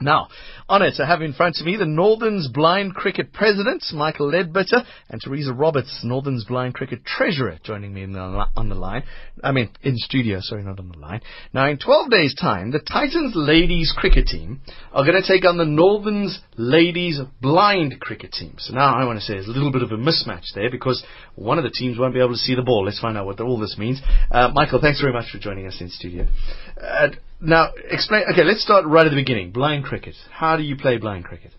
Now, honoured to have in front of me the Northerns Blind Cricket President, Michael Ledbetter, and Teresa Roberts, Northerns Blind Cricket Treasurer, joining me the, on the line. I mean, in studio, sorry, not on the line. Now, in 12 days' time, the Titans ladies cricket team are going to take on the Northerns ladies blind cricket team. So now I want to say there's a little bit of a mismatch there because one of the teams won't be able to see the ball. Let's find out what all this means. Uh, Michael, thanks very much for joining us in studio. Uh, now, explain. Okay, let's start right at the beginning. Blind cricket. How do you play blind cricket?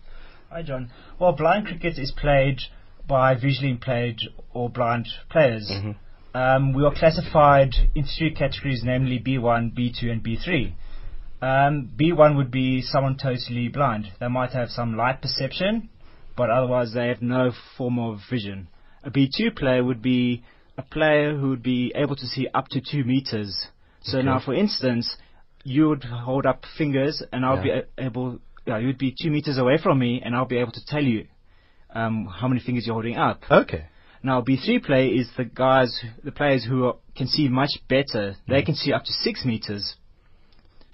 Hi, John. Well, blind cricket is played by visually impaired or blind players. Mm-hmm. Um, we are classified into three categories, namely B1, B2, and B3. Um, B1 would be someone totally blind. They might have some light perception, but otherwise they have no form of vision. A B2 player would be a player who would be able to see up to two meters. So okay. now, for instance, you would hold up fingers, and I'll yeah. be able. Yeah, you'd be two meters away from me, and I'll be able to tell you um, how many fingers you're holding up. Okay. Now, B3 play is the guys, the players who are, can see much better. They mm. can see up to six meters.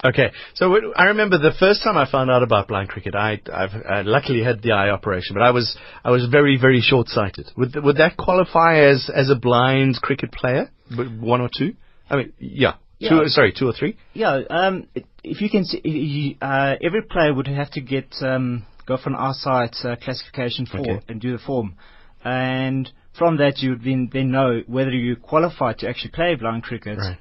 Okay, so I remember the first time I found out about blind cricket. I, I've I luckily had the eye operation, but I was I was very very short sighted. Would would that qualify as as a blind cricket player? One or two? I mean, yeah. Yeah. Two, sorry, two or three. Yeah. Um, if you can see, uh, every player would have to get um, go for an eyesight uh, classification form okay. and do the form, and from that you would then then know whether you qualify to actually play blind cricket. Right.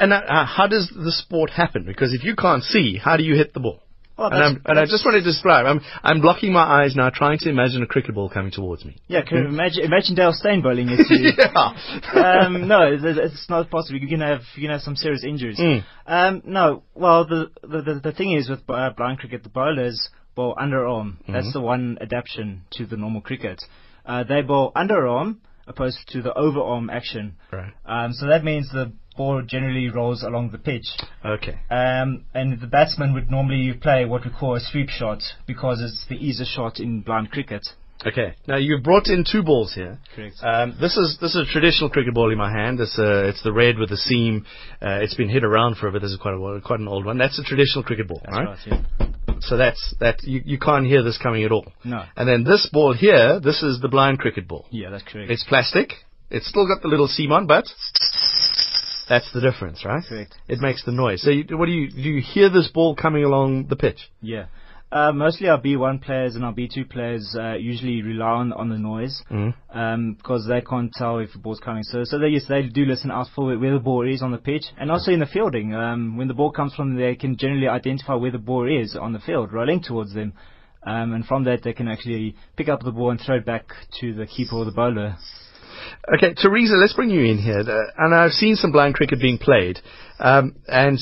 And uh, uh, how does the sport happen? Because if you can't see, how do you hit the ball? And, I'm, and I just want to describe. I'm I'm blocking my eyes now, trying to imagine a cricket ball coming towards me. Yeah, can hmm? imagine imagine Dale Steyn bowling it you. yeah. Um, no, it's not possible. You can have you have some serious injuries. Mm. Um, no, well the, the the thing is with uh, blind cricket, the bowlers bowl underarm. Mm-hmm. That's the one adaptation to the normal cricket. Uh, they bowl underarm opposed to the overarm action. Right. Um, so that means the ball generally rolls along the pitch. Okay. Um, and the batsman would normally play what we call a sweep shot because it's the easiest shot in blind cricket. Okay. Now you've brought in two balls here. Correct. Um, this is this is a traditional cricket ball in my hand. It's uh, it's the red with the seam. Uh, it's been hit around for a bit. This is quite a quite an old one. That's a traditional cricket ball, that's right? right yeah. So that's that you, you can't hear this coming at all. No. And then this ball here, this is the blind cricket ball. Yeah, that's correct. It's plastic. It's still got the little seam on, but that's the difference, right? Correct. It makes the noise. So, you, what do you do? You hear this ball coming along the pitch? Yeah. Uh, mostly our B1 players and our B2 players uh, usually rely on, on the noise mm-hmm. um, because they can't tell if the ball's coming. So, so they yes, they do listen out for where the ball is on the pitch, and also in the fielding. Um, when the ball comes from, they can generally identify where the ball is on the field, rolling towards them, um, and from that they can actually pick up the ball and throw it back to the keeper or the bowler. Okay, Teresa, let's bring you in here. And I've seen some blind cricket being played. Um, and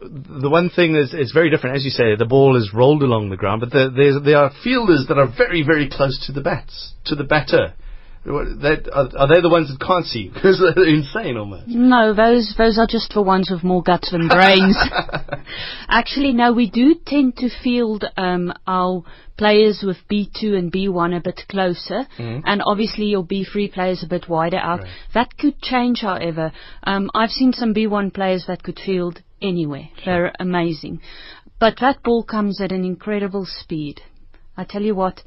the one thing is, is very different. As you say, the ball is rolled along the ground, but there, there are fielders that are very, very close to the bats, to the batter. That, are, are, they the ones that can't see? Because they're insane almost. No, those those are just for ones with more guts than brains. Actually, no, we do tend to field um, our players with B2 and B1 a bit closer, mm-hmm. and obviously your B3 players a bit wider out. Right. That could change, however. Um, I've seen some B1 players that could field anywhere. Sure. They're amazing. But that ball comes at an incredible speed. I tell you what,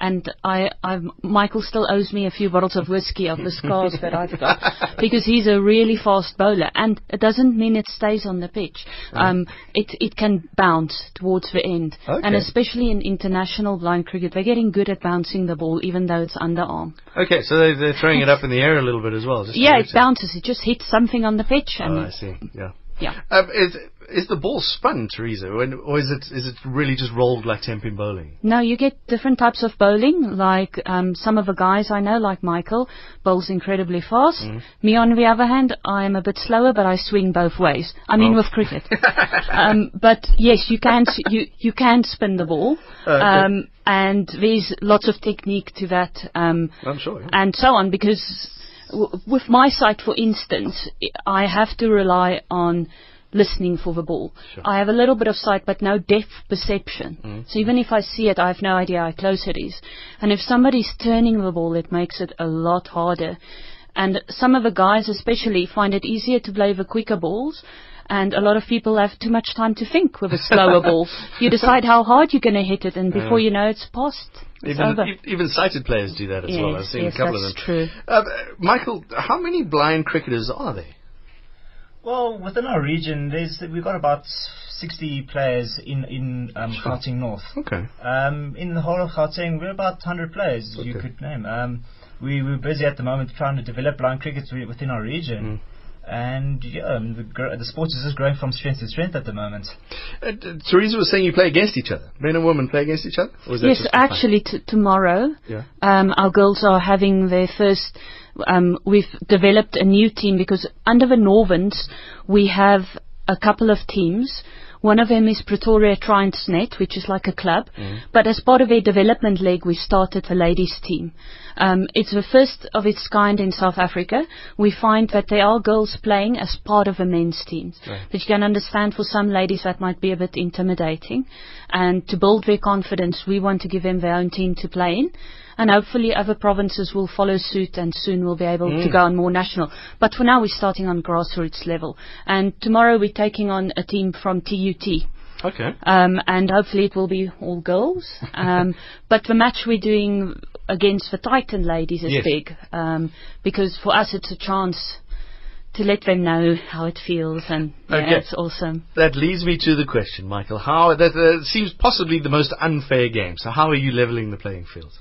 and I, I, Michael still owes me a few bottles of whiskey of the scars that I've got because he's a really fast bowler, and it doesn't mean it stays on the pitch. Um, it it can bounce towards the end, okay. and especially in international blind cricket, they're getting good at bouncing the ball even though it's underarm. Okay, so they, they're throwing it up in the air a little bit as well. yeah, it bounces. It just hits something on the pitch. And oh, I see. Yeah. Yeah. Um, is, is the ball spun, Teresa, or is it is it really just rolled like ten-pin bowling? No, you get different types of bowling. Like um, some of the guys I know, like Michael, bowls incredibly fast. Mm. Me, on the other hand, I am a bit slower, but I swing both ways. I mean, oh. with cricket. um, but yes, you can you you can spin the ball. Okay. Um, and there's lots of technique to that. Um, I'm sure. Yeah. And so on, because w- with my sight, for instance, I have to rely on listening for the ball. Sure. I have a little bit of sight, but no depth perception. Mm-hmm. So even if I see it, I have no idea how close it is. And if somebody's turning the ball, it makes it a lot harder. And some of the guys, especially, find it easier to play the quicker balls. And a lot of people have too much time to think with a slower ball. You decide how hard you're going to hit it, and before you know it's past. It's Even, over. even sighted players do that as well. I've seen yes, a couple that's of them. true. Uh, Michael, how many blind cricketers are there? Well, within our region, there's we've got about 60 players in in um, Sure. Gauteng North. Okay. Um, in the whole of Gauteng, we're about 100 players you could name. Um, we, we're busy at the moment trying to develop blind cricket within our region. And yeah, I mean, the, gr- the sport is just growing from strength to strength at the moment. Uh, d- Teresa was saying you play against each other. Men and women play against each other? Or is that Yes, just actually, t- tomorrow, Yeah. um, our girls are having their first. Um, we've developed a new team because under the Northerns we have a couple of teams. One of them is Pretoria Transnet, which is like a club. But as part of a development leg, we started a ladies team. Um, it's the first of its kind in South Africa. We find that there are girls playing as part of a men's team. Right. But you can understand for some ladies that might be a bit intimidating. And to build their confidence, we want to give them their own team to play in. And hopefully other provinces will follow suit and soon we'll be able to go on more national. But for now we're starting on grassroots level. And tomorrow we're taking on a team from TUT. Okay. Um, and hopefully it will be all girls. Um, but the match we're doing against the Titan ladies is Yes. big um, because for us it's a chance to let them know how it feels, and yeah, Okay. it's awesome. That leads me to the question, Michael. How that uh, seems possibly the most unfair game. So how are you leveling the playing field?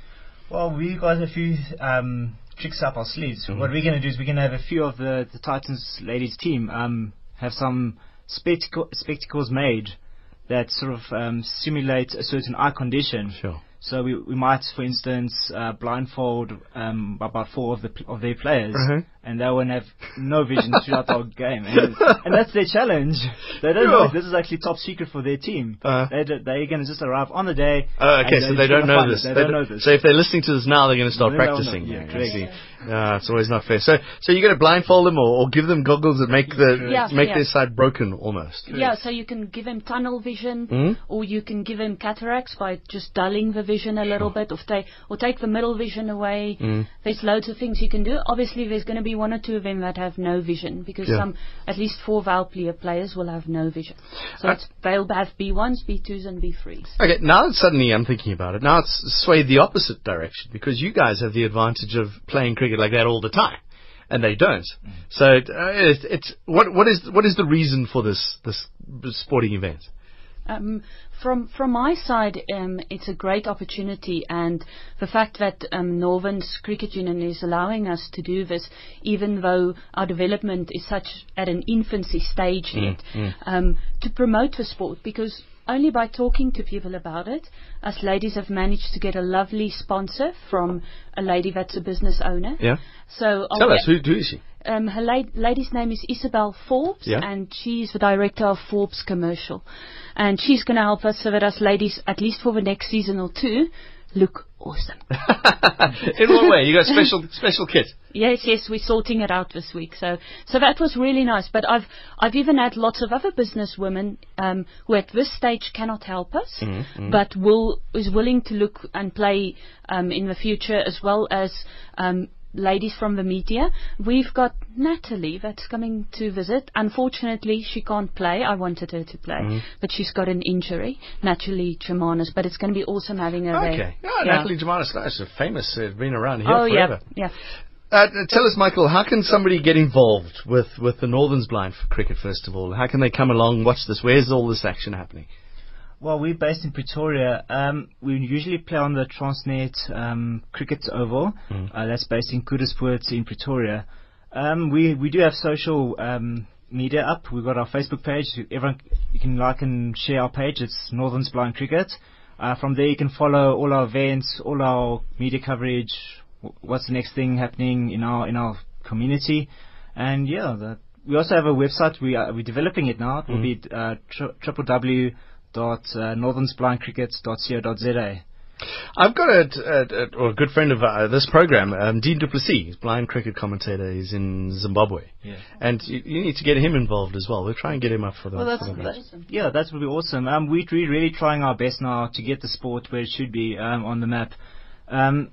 Well, we got a few um, tricks up our sleeves. Mm-hmm. What we're going to do is we're going to have a few of the, the Titans ladies team um, have some spectacle, spectacles made that sort of um, simulate a certain eye condition. Sure. So we, we might, for instance, uh, blindfold um, about four of the of their players, Uh-huh. And they won't have no vision throughout the whole game, and, and that's their challenge. They don't Yeah. know this is actually top secret for their team. Uh-huh. They d- they're going to just arrive on the day. Oh, okay, so they're don't know this. They They don't d- know this. So if they're listening to this now, they're going to start They practicing. Yeah, I correct. see. Ah, it's always not fair. So, so you're going to blindfold them, or, or give them goggles that make the Yeah, make yeah. their sight broken almost. Yeah, so you can give them tunnel vision, Mhm. or you can give them cataracts by just dulling the vision a little bit, or, ta- or take the middle vision away. Mm. There's loads of things you can do. Obviously, there's going to be one or two of them that have no vision, because Yeah. some, at least four Valplia players will have no vision. So Uh, it's, they'll have B1s, B2s, and B3s. Okay, now that suddenly I'm thinking about it, now it's swayed the opposite direction because you guys have the advantage of playing cricket like that all the time, and they don't. So it, uh, it's, it's what what is what is the reason for this this sporting event? Um, from from my side, um, it's a great opportunity, and the fact that um, Northern's Cricket Union is allowing us to do this, even though our development is such at an infancy stage yet, Um, to promote the sport, because only by talking to people about it, us ladies have managed to get a lovely sponsor from a lady that's a business owner. Yeah, So tell us who is she? Um, her la- lady's name is Isabel Forbes, Yeah. and she's the director of Forbes Commercial. And she's going to help us so that us ladies, at least for the next season or two, look awesome. In what way? You got a special special kit. yes, yes, we're sorting it out this week. So, so that was really nice. But I've, I've even had lots of other business women um, who at this stage cannot help us, Mm-hmm, but will is willing to look and play um, in the future as well as. Um, Ladies from the media. We've got Natalie that's coming to visit. Unfortunately, she can't play. I wanted her to play, Mm-hmm. but she's got an injury. Natalie Germanos, but it's going to be awesome having her there. Okay. Yeah, Yeah. Natalie Germanos, nice, a famous, uh, been around here Oh forever. yeah, yeah. Uh, tell us, Michael, how can somebody get involved with, with the Northerns Blind for cricket, first of all? How can they come along, watch this? Where's all this action happening? Well, we're based in Pretoria. Um, we usually play on the Transnet um, Cricket Oval. Uh, that's based in Koedoespoort in Pretoria. Um, we we do have social um, media up. We've got our Facebook page. Everyone, you can like and share our page. It's Northern's Blind Cricket. Uh, from there, you can follow all our events, all our media coverage. What's the next thing happening in our in our community? And yeah, that, we also have a website. We are we're developing it now. It will be uh, tri- www dot uh, northernsblindcricket.co.za. I've got a, a, a, a good friend of uh, this program, um, Dean du Plessis, blind cricket commentator. He's in Zimbabwe. Yeah. And you, you need to get him involved as well. We'll try and get him up for the. Well, that's, for the that, yeah, that would be awesome. Um, we, we're really trying our best now to get the sport where it should be um, on the map. Um,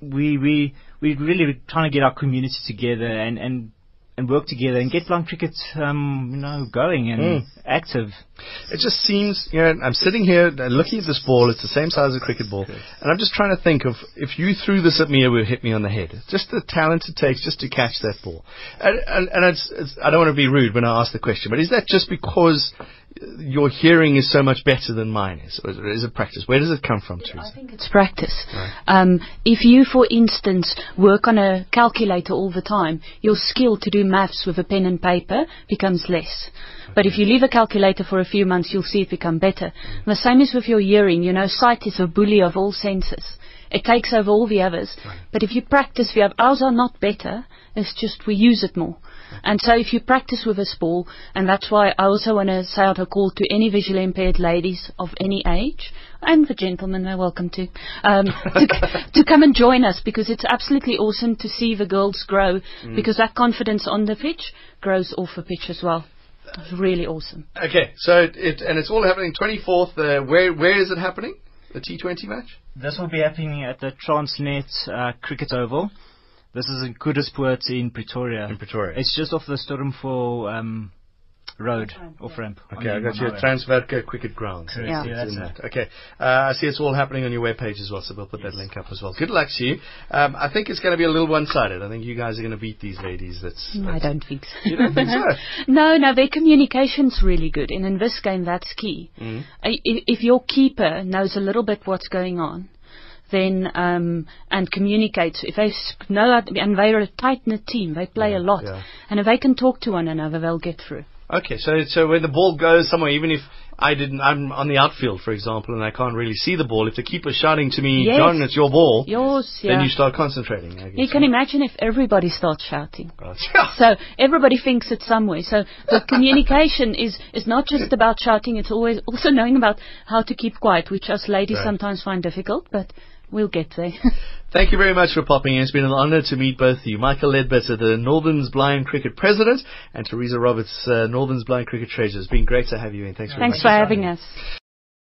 we we we're really trying to get our community together and and and work together and get blind cricket, um, you know, going and Mm. active. It just seems, you know, I'm sitting here uh, looking at this ball. It's the same size as a cricket ball, and I'm just trying to think of if you threw this at me, it would hit me on the head. Just the talent it takes just to catch that ball. And, and, and it's, it's, I don't want to be rude when I ask the question, but is that just because your hearing is so much better than mine is, is it- practice? Where does it come from, I think it's practice. Um, if you, for instance, work on a calculator all the time, your skill to do maths with a pen and paper becomes less. But if you leave a calculator for a few months, you'll see it become better. The same is with your hearing. You know, sight is a bully of all senses. It takes over all the others. But if you practice, have, ours are not better. It's just we use it more. And so if you practice with a ball, and that's why I also want to say out a call to any visually impaired ladies of any age, and the gentlemen are welcome to, um, to, to come and join us because it's absolutely awesome to see the girls grow because that confidence on the pitch grows off the pitch as well. It's really awesome. Okay, so it, it and it's all happening 24th. Uh, where where is it happening? The T20 match? This will be happening at the Transnet uh, Cricket Oval. This is in Koedoespoort in Pretoria. In Pretoria. It's just off the Stormvoël um, road, off ramp. Okay, I got you. Transverca Cricket Ground. Correct, Yeah. yeah, that's that. Okay. Uh, I see it's all happening on your webpage as well, so we'll put that link up as well. Good luck to you. Um, I think it's going to be a little one-sided. I think you guys are going to beat these ladies. That's, I that's don't think so. You don't think so? no, no, their communication's really good, and in this game, that's key. Mhm. I- i- If your keeper knows a little bit what's going on, then um, and communicates. If they know, and they're a tight knit team, they play Yeah, a lot, yeah. and if they can talk to one another, they'll get through. Okay, so so when the ball goes somewhere, even if I didn't, I'm on the outfield, for example, and I can't really see the ball. If the keeper's shouting to me, Yes. John, it's your ball, Yours, yeah. then you start concentrating. I guess. You can imagine if everybody starts shouting. So everybody thinks it's somewhere. So the communication is, is not just about shouting, it's always also knowing about how to keep quiet, which us ladies Right. sometimes find difficult, but we'll get there. Thank you very much for popping in. It's been an honour to meet both of you. Michael Ledbetter, the Northerns Blind Cricket President, and Teresa Roberts, uh, Northerns Blind Cricket Treasurer. It's been great to have you in. Thanks very much. Thanks much. for having us.